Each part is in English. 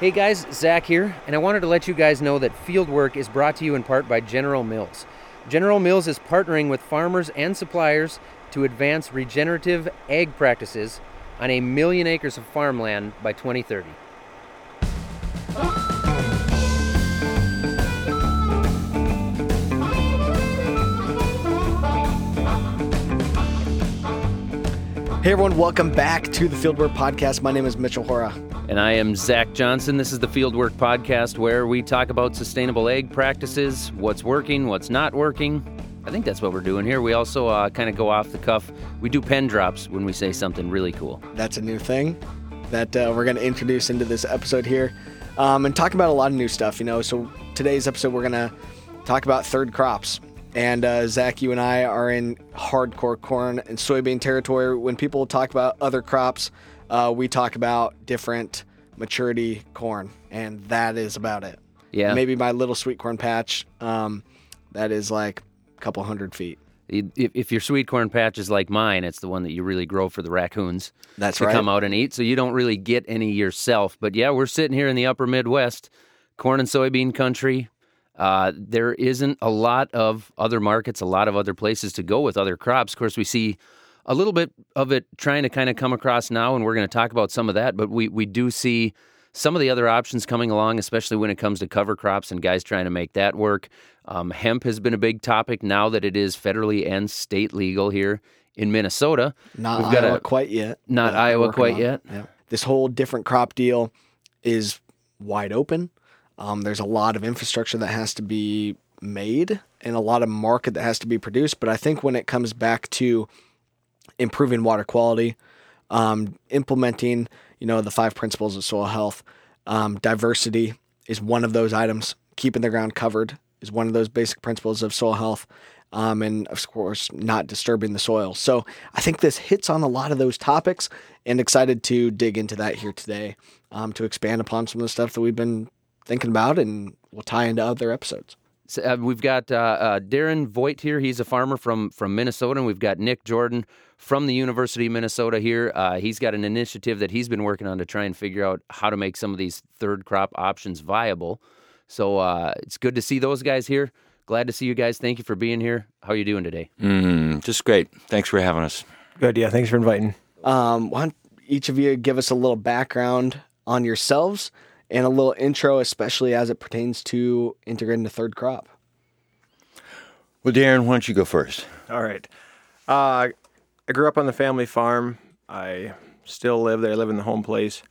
Hey guys, Zach here, and I wanted to let you guys know that Fieldwork is brought to you in part by General Mills. General Mills is partnering with farmers and suppliers to advance regenerative ag practices on a million acres of farmland by 2030. Hey everyone, welcome back to the Fieldwork Podcast. My name is Mitchell Hora. And I am Zach Johnson. This is the Fieldwork Podcast where we talk about sustainable ag practices, what's working, what's not working. I think that's what we're doing here. We also uh, kind of go off the cuff. We do pen drops when we say something really cool. That's a new thing that uh, we're going to introduce into this episode here um, and talk about a lot of new stuff, you know. So today's episode, we're going to talk about third crops. And uh, Zach, you and I are in hardcore corn and soybean territory. When people talk about other crops, uh, we talk about different maturity corn, and that is about it. Yeah. Maybe my little sweet corn patch, um, that is like a couple hundred feet. If, if your sweet corn patch is like mine, it's the one that you really grow for the raccoons That's to right. come out and eat. So you don't really get any yourself. But yeah, we're sitting here in the upper Midwest, corn and soybean country. Uh, there isn't a lot of other markets, a lot of other places to go with other crops. Of course, we see a little bit of it trying to kind of come across now, and we're going to talk about some of that. But we, we do see some of the other options coming along, especially when it comes to cover crops and guys trying to make that work. Um, hemp has been a big topic now that it is federally and state legal here in Minnesota. Not We've got Iowa a- quite yet. not Iowa quite on yet. Yeah. This whole different crop deal is wide open. Um, there's a lot of infrastructure that has to be made and a lot of market that has to be produced. But I think when it comes back to improving water quality, um, implementing, you know, the five principles of soil health, um, diversity is one of those items. Keeping the ground covered is one of those basic principles of soil health. Um, and of course, not disturbing the soil. So I think this hits on a lot of those topics and excited to dig into that here today um, to expand upon some of the stuff that we've been thinking about and we'll tie into other episodes. So, uh, we've got uh, uh, Darren Voigt here. He's a farmer from from Minnesota, and we've got Nick Jordan from the University of Minnesota here. Uh, he's got an initiative that he's been working on to try and figure out how to make some of these third crop options viable. So uh, it's good to see those guys here. Glad to see you guys. Thank you for being here. How are you doing today? Mm, just great. Thanks for having us. Good. Yeah. Thanks for inviting. Um, why don't each of you give us a little background on yourselves and a little intro, especially as it pertains to integrating the third crop? Well, Darren, why don't you go first? All right. Uh, I grew up on the family farm. I still live there. I live in the home place.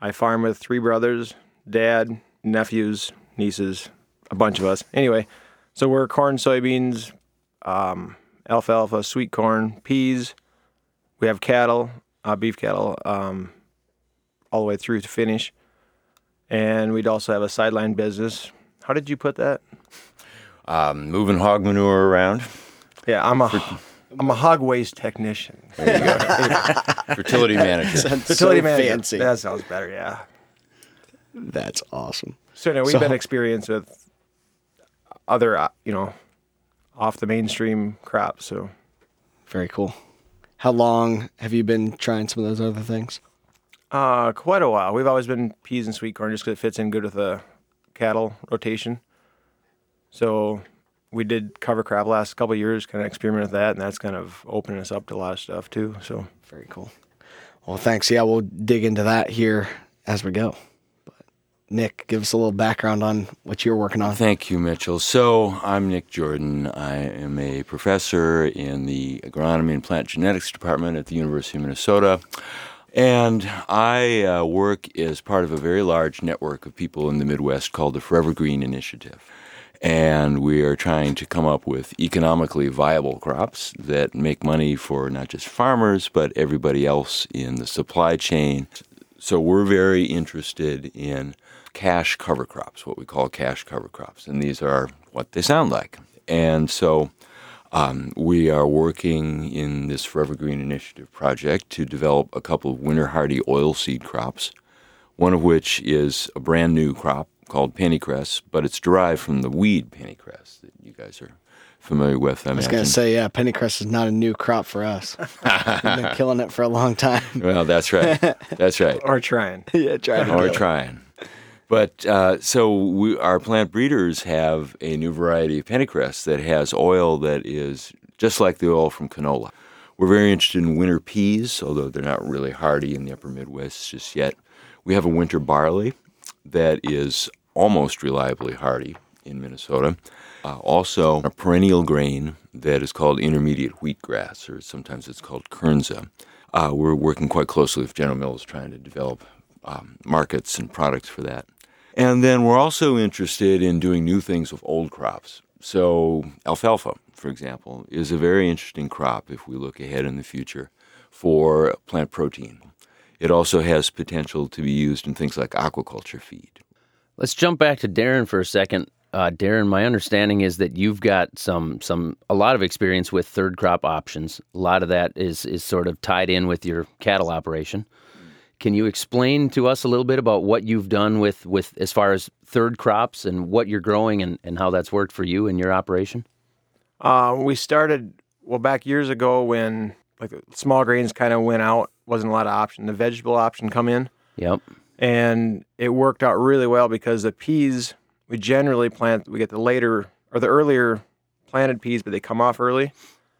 I farm with three brothers, dad, nephews, nieces, a bunch of us. Anyway, so we're corn, soybeans, um, alfalfa, sweet corn, peas. We have cattle, uh, beef cattle, um, all the way through to finish. And we'd also have a sideline business. How did you put that? Um, moving hog manure around, Yeah, I'm a am a hog waste technician. There you go. fertility management. Fertility so manager. fancy. That sounds better. Yeah. That's awesome. So anyway, we've So- been experienced with other, uh, you know, off the mainstream crops. So Very cool. How long have you been trying some of those other things? Uh, quite a while. We've always been peas and sweet corn just because it fits in good with the cattle rotation. So we did cover crop last couple of years, kind of experiment with that, and that's kind of opening us up to a lot of stuff too. So Very cool. Well, thanks. Yeah, we'll dig into that here as we go. But Nick, give us a little background on what you're working on. Thank you, Mitchell. So, I'm Nick Jordan. I am a professor in the agronomy and plant genetics department at the University of Minnesota. And I uh, work as part of a very large network of people in the Midwest called the Forever Green Initiative. And we are trying to come up with economically viable crops that make money for not just farmers, but everybody else in the supply chain. So we're very interested in cash cover crops, what we call cash cover crops, and these are what they sound like. And so um, we are working in this Forever Green Initiative project to develop a couple of winter hardy oilseed crops, one of which is a brand new crop called pennycress, but it's derived from the weed pennycress that you guys are familiar with. I, I was going to say, yeah, pennycress is not a new crop for us. We've been killing it for a long time. Well, that's right. That's right. or trying. yeah, trying or trying. it. But uh, so we, our plant breeders have a new variety of pennycress that has oil that is just like the oil from canola. We're very interested in winter peas, although they're not really hardy in the upper Midwest just yet. We have a winter barley that is almost reliably hardy in Minnesota. Uh, also, a perennial grain that is called intermediate wheatgrass, or sometimes it's called kernza. Uh, we're working quite closely with General Mills trying to develop um, markets and products for that. And then we're also interested in doing new things with old crops. So, alfalfa, for example, is a very interesting crop if we look ahead in the future for plant protein. It also has potential to be used in things like aquaculture feed. Let's jump back to Darren for a second. Uh, Darren, my understanding is that you've got some some a lot of experience with third crop options. A lot of that is is sort of tied in with your cattle operation. Can you explain to us a little bit about what you've done with, with as far as third crops and what you're growing and, and how that's worked for you and your operation? Uh, we started well back years ago when like small grains kind of went out, wasn't a lot of option. The vegetable option come in. Yep. And it worked out really well because the peas we generally plant we get the later or the earlier planted peas, but they come off early.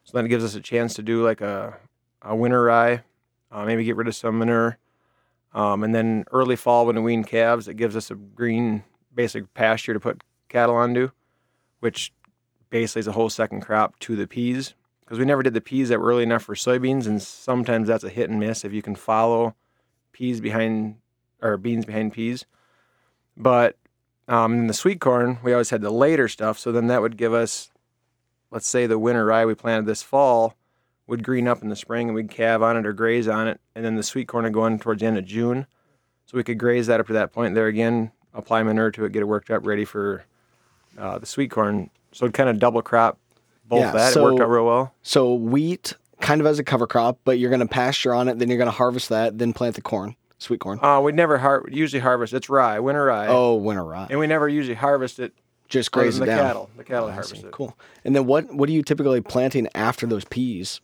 So then it gives us a chance to do like a, a winter rye, uh, maybe get rid of some manure, um, and then early fall when we wean calves, it gives us a green basic pasture to put cattle onto, which basically is a whole second crop to the peas. Because we never did the peas that were early enough for soybeans, and sometimes that's a hit and miss if you can follow peas behind or beans behind peas. But um, in the sweet corn, we always had the later stuff, so then that would give us, let's say, the winter rye we planted this fall would green up in the spring and we'd calve on it or graze on it. And then the sweet corn would go in towards the end of June. So we could graze that up to that point. There again, apply manure to it, get it worked up, ready for uh, the sweet corn. So it kind of double crop both yeah, that. So, it worked out real well. So wheat kind of as a cover crop, but you're going to pasture on it, then you're going to harvest that, then plant the corn, sweet corn. Uh, we never har- usually harvest. It's rye, winter rye. Oh, winter rye. And we never usually harvest it. Just graze the down. cattle. The cattle oh, harvest it. Cool. And then what? What are you typically planting after those peas?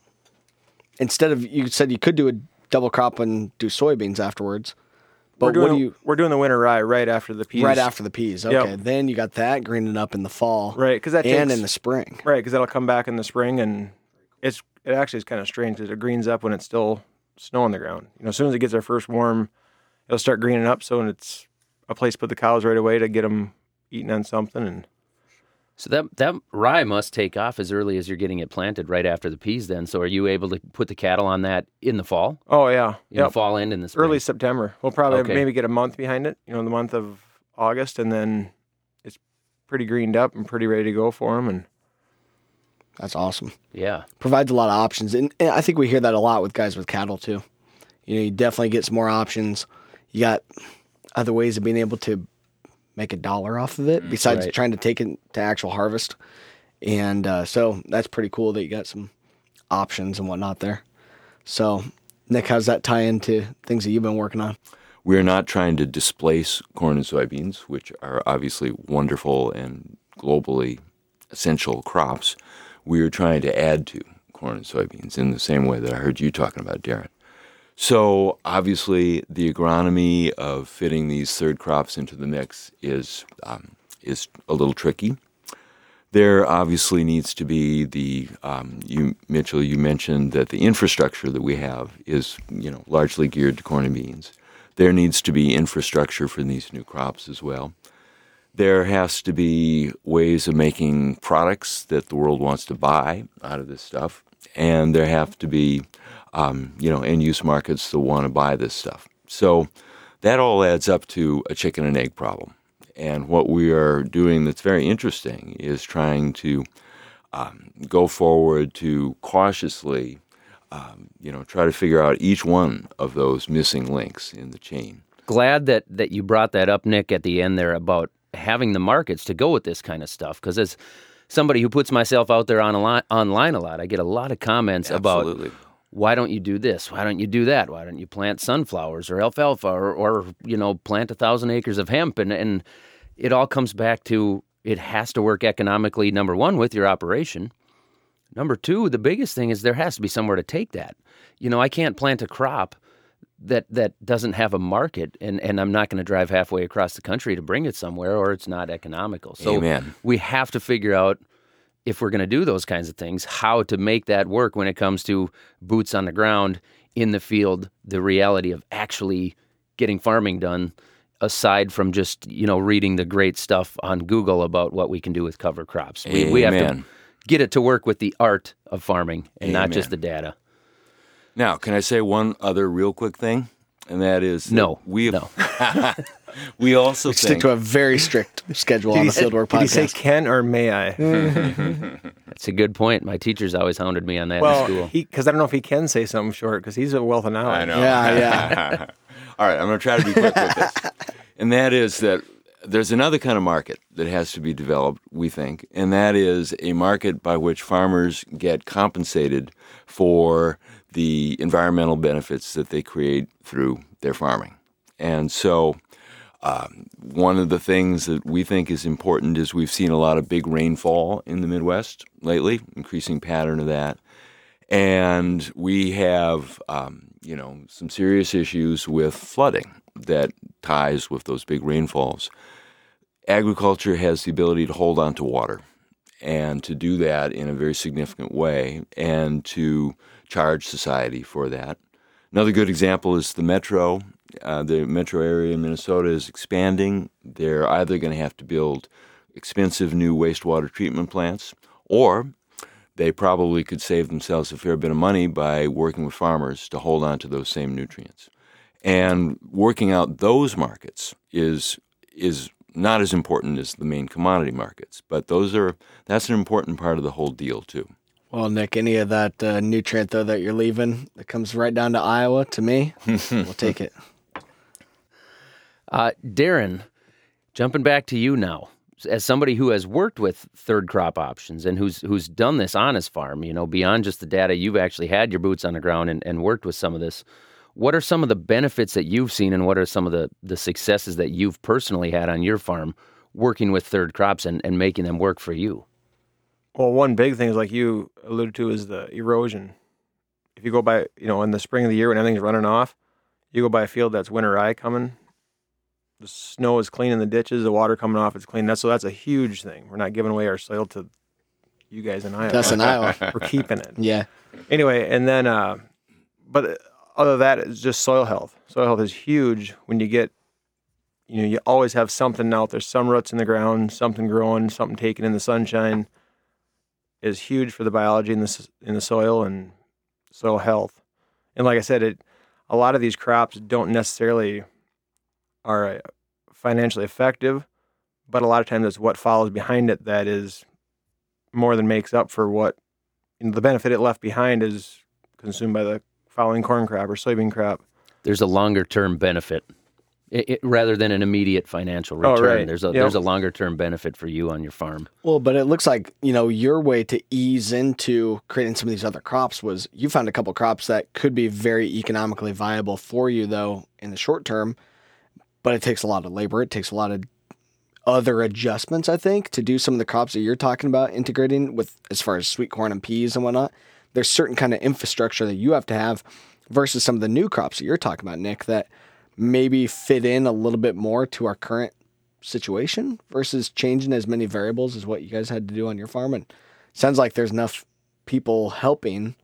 Instead of you said you could do a double crop and do soybeans afterwards. But we're doing, what do you? We're doing the winter rye right after the peas. Right after the peas. Okay, yep. then you got that greening up in the fall. Right, because that and takes, in the spring. Right, because that'll come back in the spring, and it's it actually is kind of strange because it greens up when it's still snow on the ground. You know, as soon as it gets our first warm, it'll start greening up. So it's a place to put the cows right away to get them eating on something and so that that rye must take off as early as you're getting it planted, right after the peas. Then, so are you able to put the cattle on that in the fall? Oh yeah, in yep. the fall and in the spring? early September. We'll probably okay. maybe get a month behind it. You know, the month of August, and then it's pretty greened up and pretty ready to go for them. And that's awesome. Yeah, provides a lot of options, and, and I think we hear that a lot with guys with cattle too. You know, you definitely get some more options. You got other ways of being able to make a dollar off of it mm, besides right. trying to take it to actual harvest. And uh, so that's pretty cool that you got some options and whatnot there. So, Nick, how's that tie into things that you've been working on? We're not trying to displace corn and soybeans, which are obviously wonderful and globally essential crops. We are trying to add to corn and soybeans in the same way that I heard you talking about, Darren. So obviously, the agronomy of fitting these third crops into the mix is um, is a little tricky. There obviously needs to be the um, you Mitchell. You mentioned that the infrastructure that we have is you know largely geared to corn and beans. There needs to be infrastructure for these new crops as well. There has to be ways of making products that the world wants to buy out of this stuff, and there have to be um, you know, end use markets that want to buy this stuff. So that all adds up to a chicken and egg problem. And what we are doing that's very interesting is trying to um, go forward to cautiously, um, you know, try to figure out each one of those missing links in the chain. Glad that that you brought that up, Nick, at the end there about having the markets to go with this kind of stuff because as somebody who puts myself out there on a lot, online a lot, I get a lot of comments Absolutely. about why don't you do this? Why don't you do that? Why don't you plant sunflowers or alfalfa or, or you know, plant a thousand acres of hemp? And, and it all comes back to it has to work economically, number one, with your operation. Number two, the biggest thing is there has to be somewhere to take that. You know, I can't plant a crop that that doesn't have a market and and I'm not going to drive halfway across the country to bring it somewhere or it's not economical. So Amen. we have to figure out if we're going to do those kinds of things, how to make that work when it comes to boots on the ground in the field, the reality of actually getting farming done aside from just, you know, reading the great stuff on Google about what we can do with cover crops. We, we have to get it to work with the art of farming and not just the data. Now, can I say one other real quick thing? And that is No, we have, no. we also Stick think to a very strict schedule on the Fieldwork did he say podcast. can or may I? That's a good point. My teachers always hounded me on that in school. because I don't know if he can say something short because he's a wealth of knowledge. I know. Yeah, yeah. All right, I'm going to try to be quick with this. And that is that there's another kind of market that has to be developed, we think, and that is a market by which farmers get compensated for the environmental benefits that they create through their farming. And so, um, one of the things that we think is important is we've seen a lot of big rainfall in the Midwest lately, increasing pattern of that and we have um, you know some serious issues with flooding that ties with those big rainfalls. Agriculture has the ability to hold on to water and to do that in a very significant way and to charge society for that. Another good example is the metro. Uh, the metro area in Minnesota is expanding. They're either going to have to build expensive new wastewater treatment plants or they probably could save themselves a fair bit of money by working with farmers to hold on to those same nutrients. And working out those markets is is not as important as the main commodity markets, but those are that's an important part of the whole deal too. Well, Nick, any of that uh, nutrient though that you're leaving that comes right down to Iowa to me, we'll take it. Uh, Darren, jumping back to you now, as somebody who has worked with third crop options and who's who's done this on his farm, you know, beyond just the data, you've actually had your boots on the ground and, and worked with some of this. What are some of the benefits that you've seen, and what are some of the, the successes that you've personally had on your farm working with third crops and, and making them work for you? Well, one big thing is like you alluded to is the erosion. If you go by, you know, in the spring of the year when everything's running off, you go by a field that's winter rye coming. The snow is clean in the ditches, the water coming off is clean. That's so that's a huge thing. We're not giving away our soil to you guys in Iowa. That's in Iowa. We're keeping it. Yeah. Anyway, and then, uh, but other than that, it's just soil health. Soil health is huge when you get, you know, you always have something out there, some roots in the ground, something growing, something taken in the sunshine is huge for the biology in the, in the soil and soil health. And like I said, it, a lot of these crops don't necessarily are uh, financially effective, but a lot of times it's what follows behind it that is more than makes up for what you know, the benefit it left behind is consumed by the following corn crop or soybean crop. There's a longer term benefit. It, it, rather than an immediate financial Oh, return, right. there's a Yep. there's a longer term benefit for you on your farm. Well, but it looks like, you know, your way to ease into creating some of these other crops was you found a couple crops that could be very economically viable for you, though, in the short term. But it takes a lot of labor. It takes a lot of other adjustments, I think, to do some of the crops that you're talking about integrating with as far as sweet corn and peas and whatnot. There's certain kind of infrastructure that you have to have versus some of the new crops that you're talking about, Nick, that maybe fit in a little bit more to our current situation versus changing as many variables as what you guys had to do on your farm. And sounds like there's enough people helping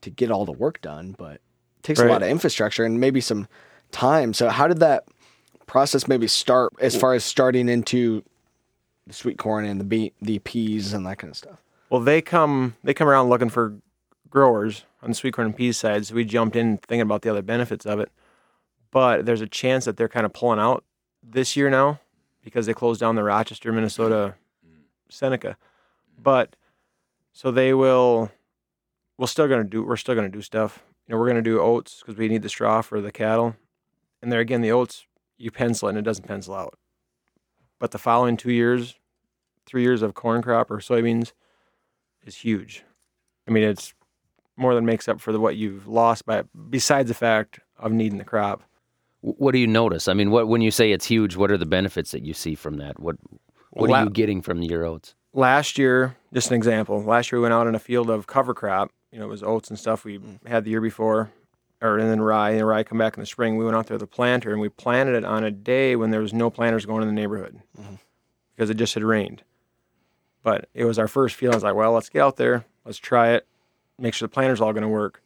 to get all the work done, but it takes a lot of infrastructure and maybe some time. So how did that process maybe start as far as starting into the sweet corn and the be- the peas and that kind of stuff? Well, they come they come around looking for growers on the sweet corn and peas side. So we jumped in thinking about the other benefits of it. But there's a chance that they're kind of pulling out this year now because they closed down the Rochester, Minnesota Seneca. But so they will we're still gonna do we're still gonna do stuff. You know, we're gonna do oats because we need the straw for the cattle. And there again, the oats you pencil it and it doesn't pencil out. But the following two years, three years of corn crop or soybeans is huge. I mean, it's more than makes up for the, what you've lost by besides the fact of needing the crop. What do you notice? I mean, what when you say it's huge, what are the benefits that you see from that? What what Well, are la- you getting from your oats? Last year, just an example. Last year we went out in a field of cover crop. You know, it was oats and stuff we had the year before. Or and then rye, and rye come back in the spring. We went out there the planter and we planted it on a day when there was no planters going in the neighborhood mm-hmm. because it just had rained. But it was our first feeling. I was like, well, let's get out there, let's try it, make sure the planter's all going to work.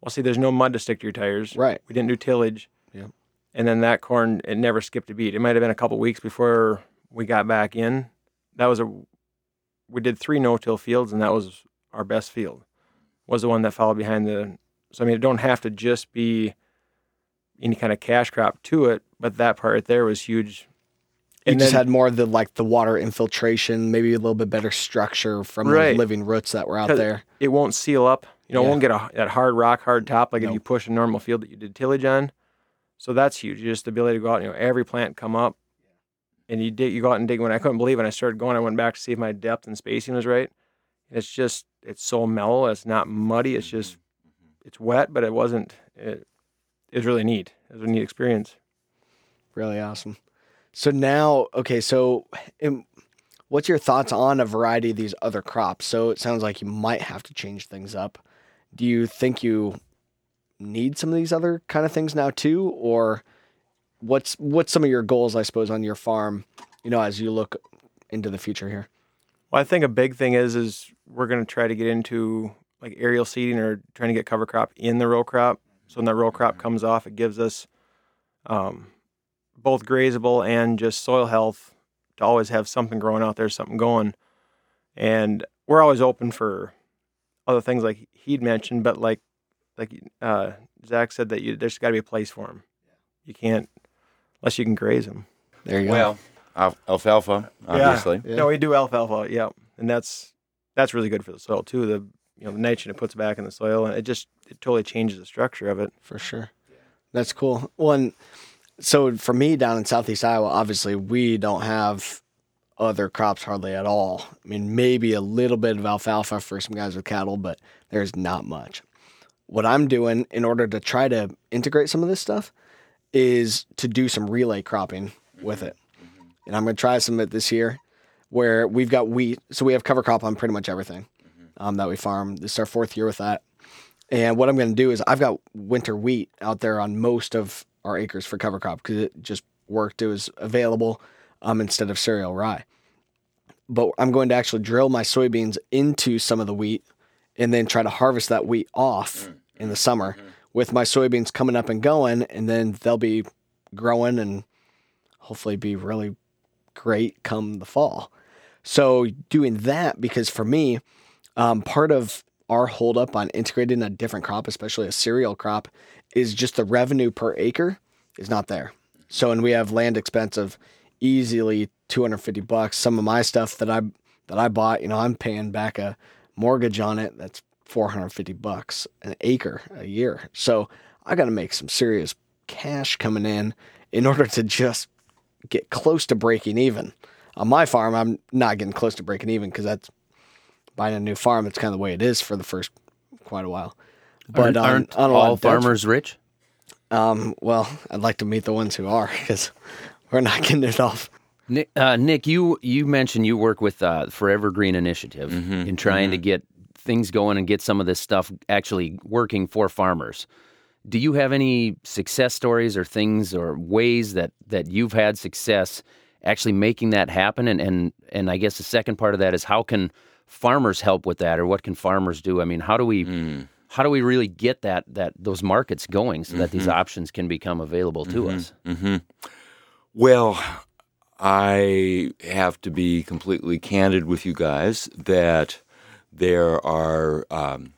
Well, see, there's no mud to stick to your tires. Right. We didn't do tillage. Yeah. And then that corn, it never skipped a beat. It might have been a couple weeks before we got back in. That was a, we did three no-till fields, and that was our best field. Was the one that followed behind the. So I mean, it don't have to just be any kind of cash crop to it, but that part right there was huge. You And just then- had more of the like the water infiltration, maybe a little bit better structure from Right. the living roots that were out there. It won't seal up. You know, Yeah. it won't get a that hard rock, hard top like if you push a normal field that you did tillage on. So that's huge. Just the ability to go out, you know, every plant come up, and you dig, you go out and dig. When I couldn't believe when I started going, I went back to see if my depth and spacing was right. And it's just it's so mellow. It's not muddy. It's just it's wet, but it wasn't. It, it was really neat. It was a neat experience. Really awesome. So now, okay, so um, what's your thoughts on a variety of these other crops? So it sounds like you might have to change things up. Do you think you need some of these other kind of things now too, or what's what's some of your goals, I suppose, on your farm? You know, as you look into the future here. Well, I think a big thing is is we're going to try to get into like aerial seeding or trying to get cover crop in the row crop. So when that row crop comes off, it gives us um, both grazable and just soil health to always have something growing out there, something going. And we're always open for other things like he'd mentioned, but like like uh, Zach said that you, there's got to be a place for them. You can't unless you can graze them. There you go. Well, alfalfa, obviously. Yeah. No, we do alfalfa. Yeah, and that's that's really good for the soil too. The you know the nitrogen it puts back in the soil, and it just it totally changes the structure of it. for sure. That's cool. Well, so for me down in Southeast Iowa, obviously we don't have other crops hardly at all. I mean, maybe a little bit of alfalfa for some guys with cattle, but there's not much. What I'm doing in order to try to integrate some of this stuff is to do some relay cropping with mm-hmm. it. And I'm going to try some of it this year where we've got wheat. So we have cover crop on pretty much everything um, that we farm. This is our fourth year with that. And what I'm going to do is I've got winter wheat out there on most of our acres for cover crop because it just worked. It was available um, instead of cereal rye. But I'm going to actually drill my soybeans into some of the wheat and then try to harvest that wheat off in the summer with my soybeans coming up and going. And then they'll be growing and hopefully be really great come the fall. So doing that because for me, um, part of our holdup on integrating a different crop, especially a cereal crop, is just the revenue per acre is not there. So, and we have land expense of easily 250 bucks. Some of my stuff that I that I bought, you know, I'm paying back a mortgage on it that's 450 bucks an acre a year. So, I got to make some serious cash coming in in order to just get close to breaking even. On my farm, I'm not getting close to breaking even because that's buying a new farm. It's kind of the way it is for the first quite a while. But aren't, on, aren't on all of Dutch- farmers rich? um, well, I'd like to meet the ones who are because we're not getting it off. Nick, uh, Nick, you you mentioned you work with uh, Forever Green Initiative in trying to get things going and get some of this stuff actually working for farmers. Do you have any success stories or things or ways that that you've had success actually making that happen? And and and I guess the second part of that is how can farmers help with that, or what can farmers do? I mean, how do we hmm. how do we really get that that those markets going so that these mm-hmm. options can become available to mm-hmm. us? Mm-hmm. Well, I have to be completely candid with you guys that there are um,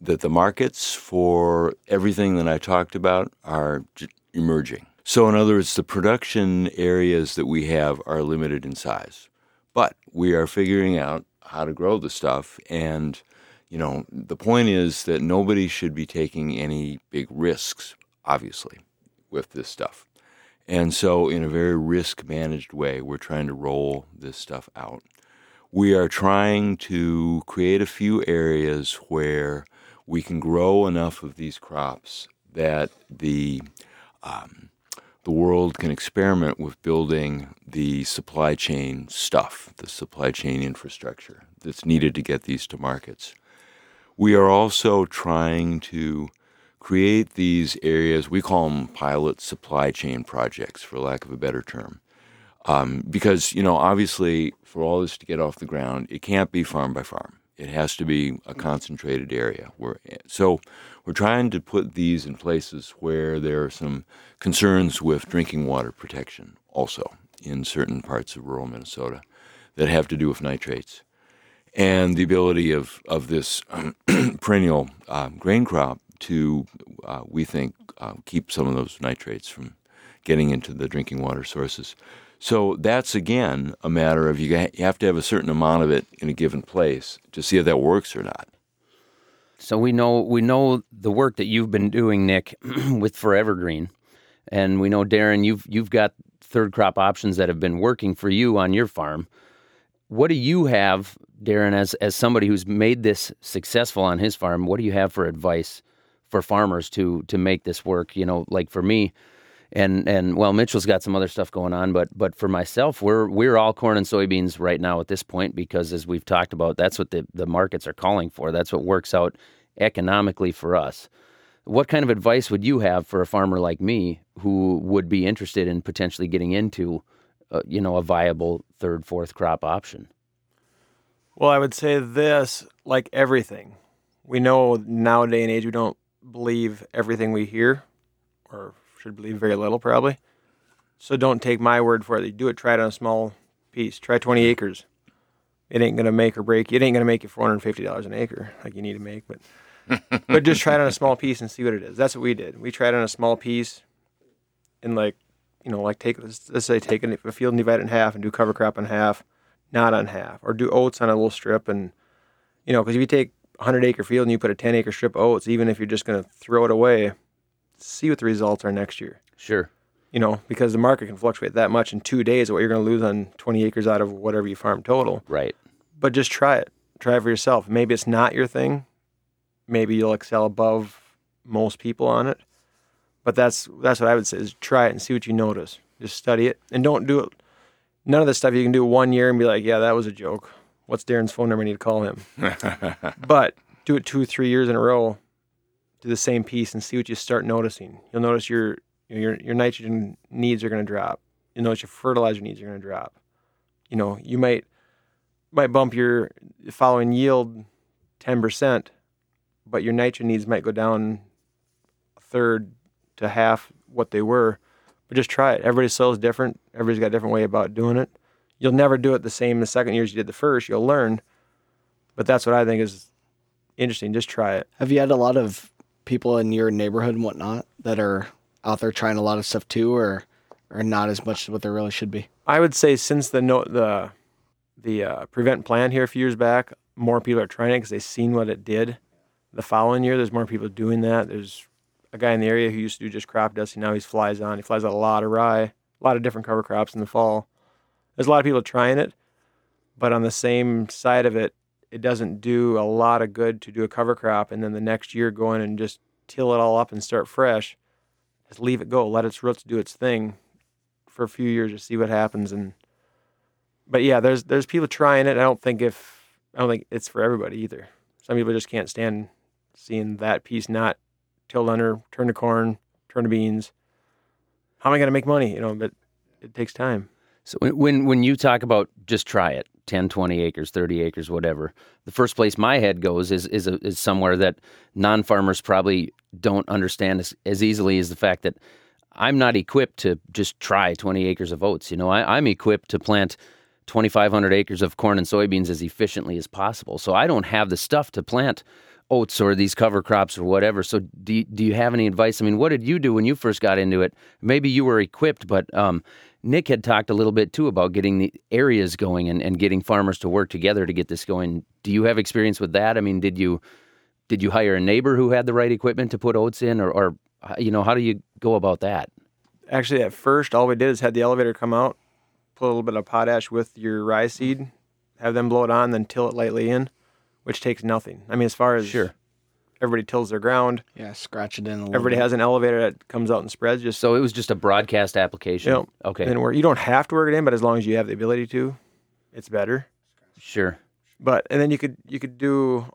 that the markets for everything that I talked about are j- emerging. So, in other words, the production areas that we have are limited in size, but we are figuring out how to grow the stuff. And you know, the point is that nobody should be taking any big risks, obviously, with this stuff. And so, in a very risk managed way, we're trying to roll this stuff out. We are trying to create a few areas where we can grow enough of these crops that the um, the world can experiment with building the supply chain stuff, the supply chain infrastructure that's needed to get these to markets. We are also trying to create these areas. We call them pilot supply chain projects, for lack of a better term. Um, because, you know, obviously, for all this to get off the ground, it can't be farm by farm. It has to be a concentrated area. So we're trying to put these in places where there are some concerns with drinking water protection also in certain parts of rural Minnesota that have to do with nitrates. And the ability of, of this perennial um, grain crop to, uh, we think, uh, keep some of those nitrates from getting into the drinking water sources. So that's again a matter of you, have to have a certain amount of it in a given place to see if that works or not. So we know we know the work that you've been doing, Nick, with Forever Green, and we know Darren, you've you've got third crop options that have been working for you on your farm. What do you have, Darren, as as somebody who's made this successful on his farm? What do you have for advice for farmers to to make this work? You know, like for me, and and well, Mitchell's got some other stuff going on, but but for myself, we're we're all corn and soybeans right now at this point because as we've talked about, that's what the the markets are calling for. That's what works out economically for us. What kind of advice would you have for a farmer like me who would be interested in potentially getting into, uh, you know, a viable third, fourth crop option? Well, I would say this: like everything, we know nowadays and age we don't believe everything we hear, or should believe very little probably. So don't take my word for it. You do it. Try it on a small piece. Try 20 acres. It ain't gonna make or break. It ain't gonna make you 450 dollars an acre like you need to make, but but just try it on a small piece and see what it is. That's what we did. We tried on a small piece, and like, you know, like take let's, let's say take a field and divide it in half and do cover crop in half, not on half, or do oats on a little strip, and you know, because if you take a hundred acre field and you put a 10 acre strip of oats, even if you're just gonna throw it away, see what the results are next year. Sure. You know, because the market can fluctuate that much in two days. What you're going to lose on 20 acres out of whatever you farm total. Right. But just try it. Try it for yourself. Maybe it's not your thing maybe you'll excel above most people on it. But that's that's what I would say is try it and see what you notice. Just study it and don't do it. None of this stuff you can do one year and be like, yeah, that was a joke. What's Darren's phone number? I need to call him. but do it two three years in a row. Do the same piece and see what you start noticing. You'll notice your your your nitrogen needs are going to drop. You'll notice your fertilizer needs are going to drop. You know, you might might bump your following yield ten percent, but your nitrogen needs might go down a third to half what they were. But just try it. Everybody's soil is different. Everybody's got a different way about doing it. You'll never do it the same the second year as you did the first. You'll learn. But that's what I think is interesting. Just try it. Have you had a lot of people in your neighborhood and whatnot that are out there trying a lot of stuff too, or or not as much as what there really should be? I would say since the no, the the uh, prevent plant here a few years back, more people are trying it because they've seen what it did the following year, there's more people doing that. There's a guy in the area who used to do just crop dusting. Now he flies on. He flies a lot of rye, a lot of different cover crops in the fall. There's a lot of people trying it, but on the same side of it, it doesn't do a lot of good to do a cover crop and then the next year go in and just till it all up and start fresh. Just leave it go. Let its roots do its thing for a few years to see what happens. And but yeah, there's there's people trying it. I don't think if I don't think it's for everybody either. Some people just can't stand seeing that piece not tilled under, turn to corn, turn to beans. How am I going to make money? You know, but it takes time. So when when you talk about just try it, 10, 20 acres, 30 acres, whatever, the first place my head goes is is, a, is somewhere that non-farmers probably don't understand as, as easily as the fact that I'm not equipped to just try 20 acres of oats. You know, I, I'm equipped to plant 2,500 acres of corn and soybeans as efficiently as possible. So I don't have the stuff to plant oats or these cover crops or whatever. So do you, do you have any advice? I mean, what did you do when you first got into it? Maybe you were equipped, but um, Nick had talked a little bit too about getting the areas going and, and getting farmers to work together to get this going. Do you have experience with that? I mean, did you did you hire a neighbor who had the right equipment to put oats in, or, or you know, how do you go about that? Actually, at first, all we did is had the elevator come out, put a little bit of potash with your rye seed, have them blow it on, then till it lightly in which takes nothing. I mean, as far as sure, everybody tills their ground. Yeah, scratch it in. a little Everybody bit. has an elevator that comes out and spreads. Just so it was just a broadcast application. Yep. Okay, and work. You don't have to work it in, but as long as you have the ability to, it's better. sure. But and then you could you could do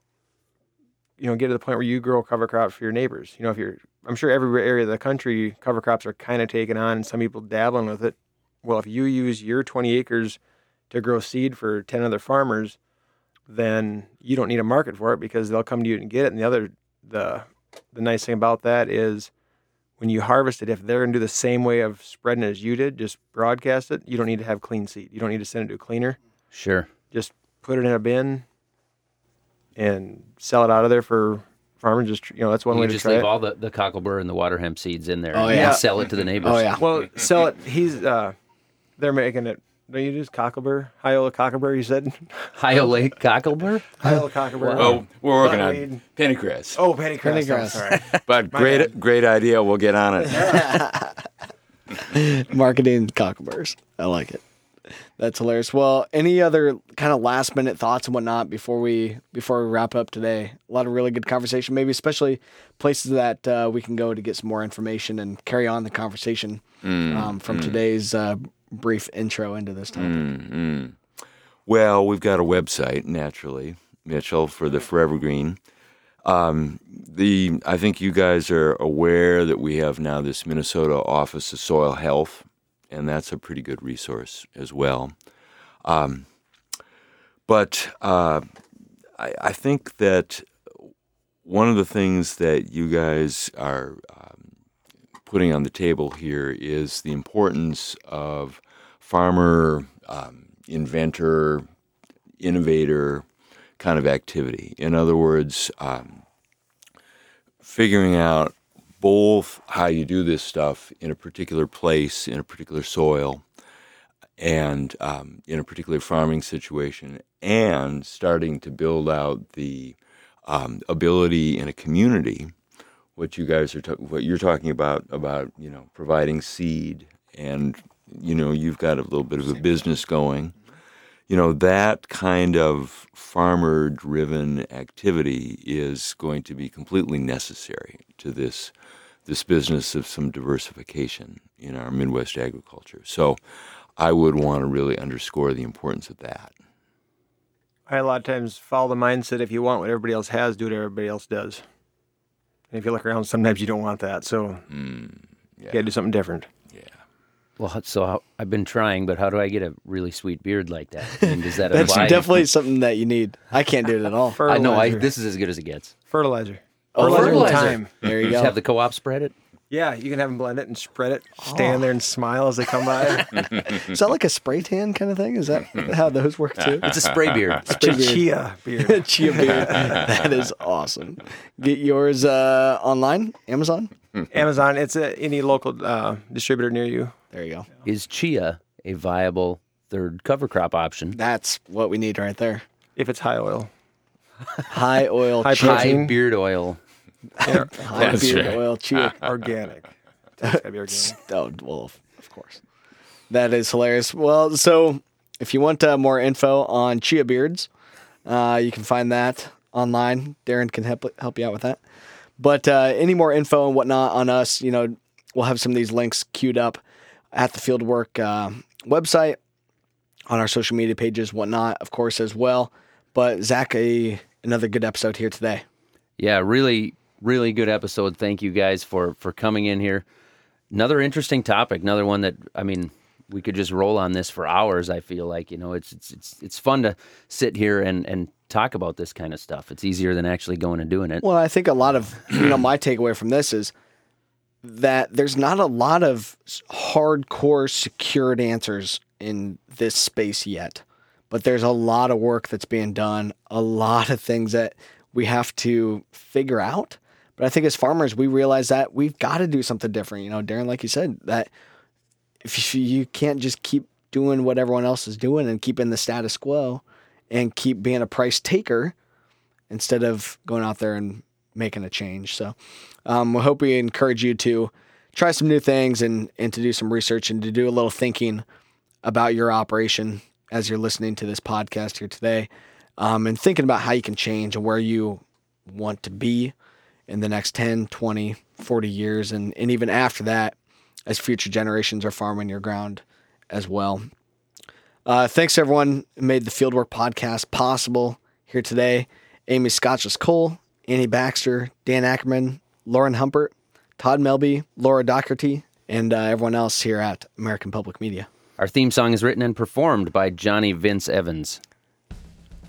you know get to the point where you grow cover crops for your neighbors. You know, if you're, I'm sure every area of the country cover crops are kind of taken on, and some people dabbling with it. Well, if you use your 20 acres to grow seed for 10 other farmers, then you don't need a market for it because they'll come to you and get it. And the other, the the nice thing about that is when you harvest it, if they're going to do the same way of spreading it as you did, just broadcast it. You don't need to have clean seed. You don't need to send it to a cleaner. Sure. Just put it in a bin and sell it out of there for farmers. Just you know, that's one You way can to just try leave it. all the, the cocklebur and the water hemp seeds in there Oh, and yeah. sell it to the neighbors. Oh yeah. Well, sell it. He's uh, they're making it. Don't you use cocklebur? Hyola cocklebur. You said Ohio Lake cocklebur? Hyola cocklebur. Well, we're working on Buckwheat. pennycress. Oh, pennycress. Pennycress. Oh, sorry. but my great, bad. great idea. We'll get on it. Marketing cockleburs. I like it. That's hilarious. Well, any other kind of last minute thoughts and whatnot before we before we wrap up today? A lot of really good conversation. Maybe especially places that uh, we can go to get some more information and carry on the conversation um, from today's uh, brief intro into this topic. Well, we've got a website, naturally, Mitchell, for the Forever Green. Um, the I think you guys are aware that we have now this Minnesota Office of Soil Health, and that's a pretty good resource as well. Um, but uh, I, I think that one of the things that you guys are putting on the table here is the importance of farmer, um, inventor, innovator kind of activity. In other words, um, figuring out both how you do this stuff in a particular place, in a particular soil, and um, in a particular farming situation, and starting to build out the um, ability in a community. What you guys are, ta- what you're talking about, about you know providing seed, and you know you've got a little bit of a business going. You know that kind of farmer-driven activity is going to be completely necessary to this this business of some diversification in our Midwest agriculture. So I would want to really underscore the importance of that. I a lot of times follow the mindset: if you want what everybody else has, do what everybody else does. And if you look around, sometimes you don't want that. So mm, you got to do something different. Yeah. Well, so how, I've been trying, but how do I get a really sweet beard like that? I mean, does that That's apply? definitely something that you need. I can't do it at all. I know. I, this is as good as it gets. fertilizer. Oh, fertilizer, fertilizer. time. There you Just go. have the co-op spread it. Yeah, you can have them blend it and spread it. Stand there and smile as they come by. Is that like a spray tan kind of thing? Is that how those work too? It's a spray beard. Spray beard. Chia beard. Chia beard. That is awesome. Get yours uh, online, Amazon. Amazon. It's a, any local uh, distributor near you. There you go. Is chia a viable third cover crop option? That's what we need right there. If it's high oil. High oil High chia. High protein. beard oil. Yeah, High That's beard right. oil chia. organic. It's gotta be organic. Oh, well, of- of course. That is hilarious. Well, so if you want uh, more info on chia beards, uh, you can find that online. Darren can help help you out with that. But uh, any more info and whatnot on us, you know, we'll have some of these links queued up at the Fieldwork uh, website, on our social media pages, whatnot, of course, as well. But Zach, a another good episode here today. Yeah, really, really good episode. Thank you guys for for coming in here. Another interesting topic. Another one that I mean, we could just roll on this for hours. I feel like you know, it's it's it's it's fun to sit here and and talk about this kind of stuff. It's easier than actually going and doing it. Well, I think a lot of you know my takeaway from this is that there's not a lot of hardcore secured answers in this space yet, but there's a lot of work that's being done, a lot of things that we have to figure out. But I think as farmers, we realize that we've got to do something different. You know, Darren, like you said, that if you, can't just keep doing what everyone else is doing and keeping the status quo and keep being a price taker instead of going out there and making a change. So um, we hope we encourage you to try some new things and, and to do some research and to do a little thinking about your operation as you're listening to this podcast here today um, and thinking about how you can change and where you want to be in the next 10, 20, 40 years, and, and even after that, as future generations are farming your ground as well. Uh, thanks to everyone who made the Fieldwork podcast possible here today. Amy Scotchless Cole Annie Baxter, Dan Ackerman, Lauren Humpert, Todd Melby, Laura Doherty, and uh, everyone else here at American Public Media. Our theme song is written and performed by Johnny Vince Evans.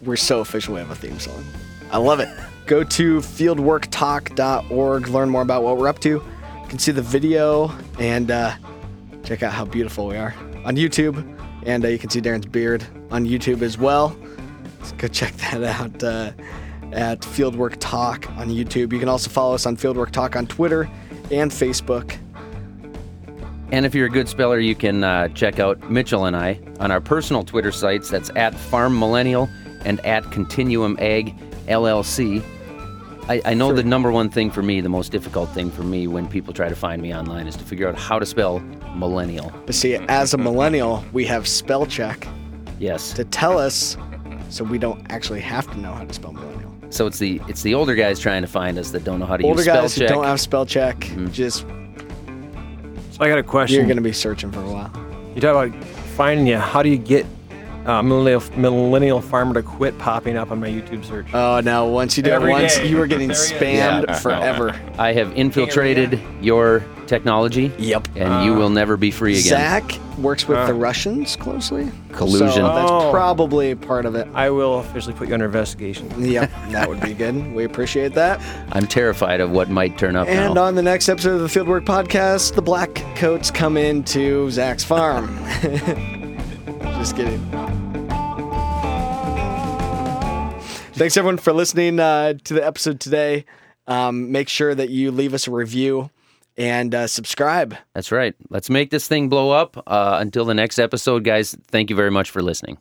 We're so official we have a theme song. I love it. Go to fieldworktalk.org, learn more about what we're up to. You can see the video and uh, check out how beautiful we are on YouTube. And uh, you can see Darren's beard on YouTube as well. So go check that out uh, at Fieldwork Talk on YouTube. You can also follow us on Fieldwork Talk on Twitter and Facebook. And if you're a good speller, you can uh, check out Mitchell and I on our personal Twitter sites. That's at Farm Millennial and at Continuum Ag LLC. I, I know the number one thing for me, the most difficult thing for me when people try to find me online is to figure out how to spell millennial. But see, as a millennial, we have spell check Yes. to tell us so we don't actually have to know how to spell millennial. So it's the it's the older guys trying to find us that don't know how to Older use spell check. Older guys who don't have spell check, Mm-hmm. just So I got a question. you're going to be searching for a while. You talk about finding you. How do you get uh, millennial millennial farmer to quit popping up on my YouTube search? Oh no! Once you do Every it once, day. you are getting There he is. spammed Yeah. forever. I have infiltrated your technology, Yep. and you will never be free again. Zach works with Uh. the Russians closely. Collusion. So that's Oh. probably part of it. I will officially put you under investigation. Yep, that would be good. We appreciate that. I'm terrified of what might turn up And now. on the next episode of the Fieldwork Podcast, the black coats come into Zach's farm. Just kidding. Thanks everyone for listening uh, to the episode today. Um, make sure that you leave us a review and uh, subscribe. That's right. Let's make this thing blow up. Uh, until the next episode, guys, thank you very much for listening.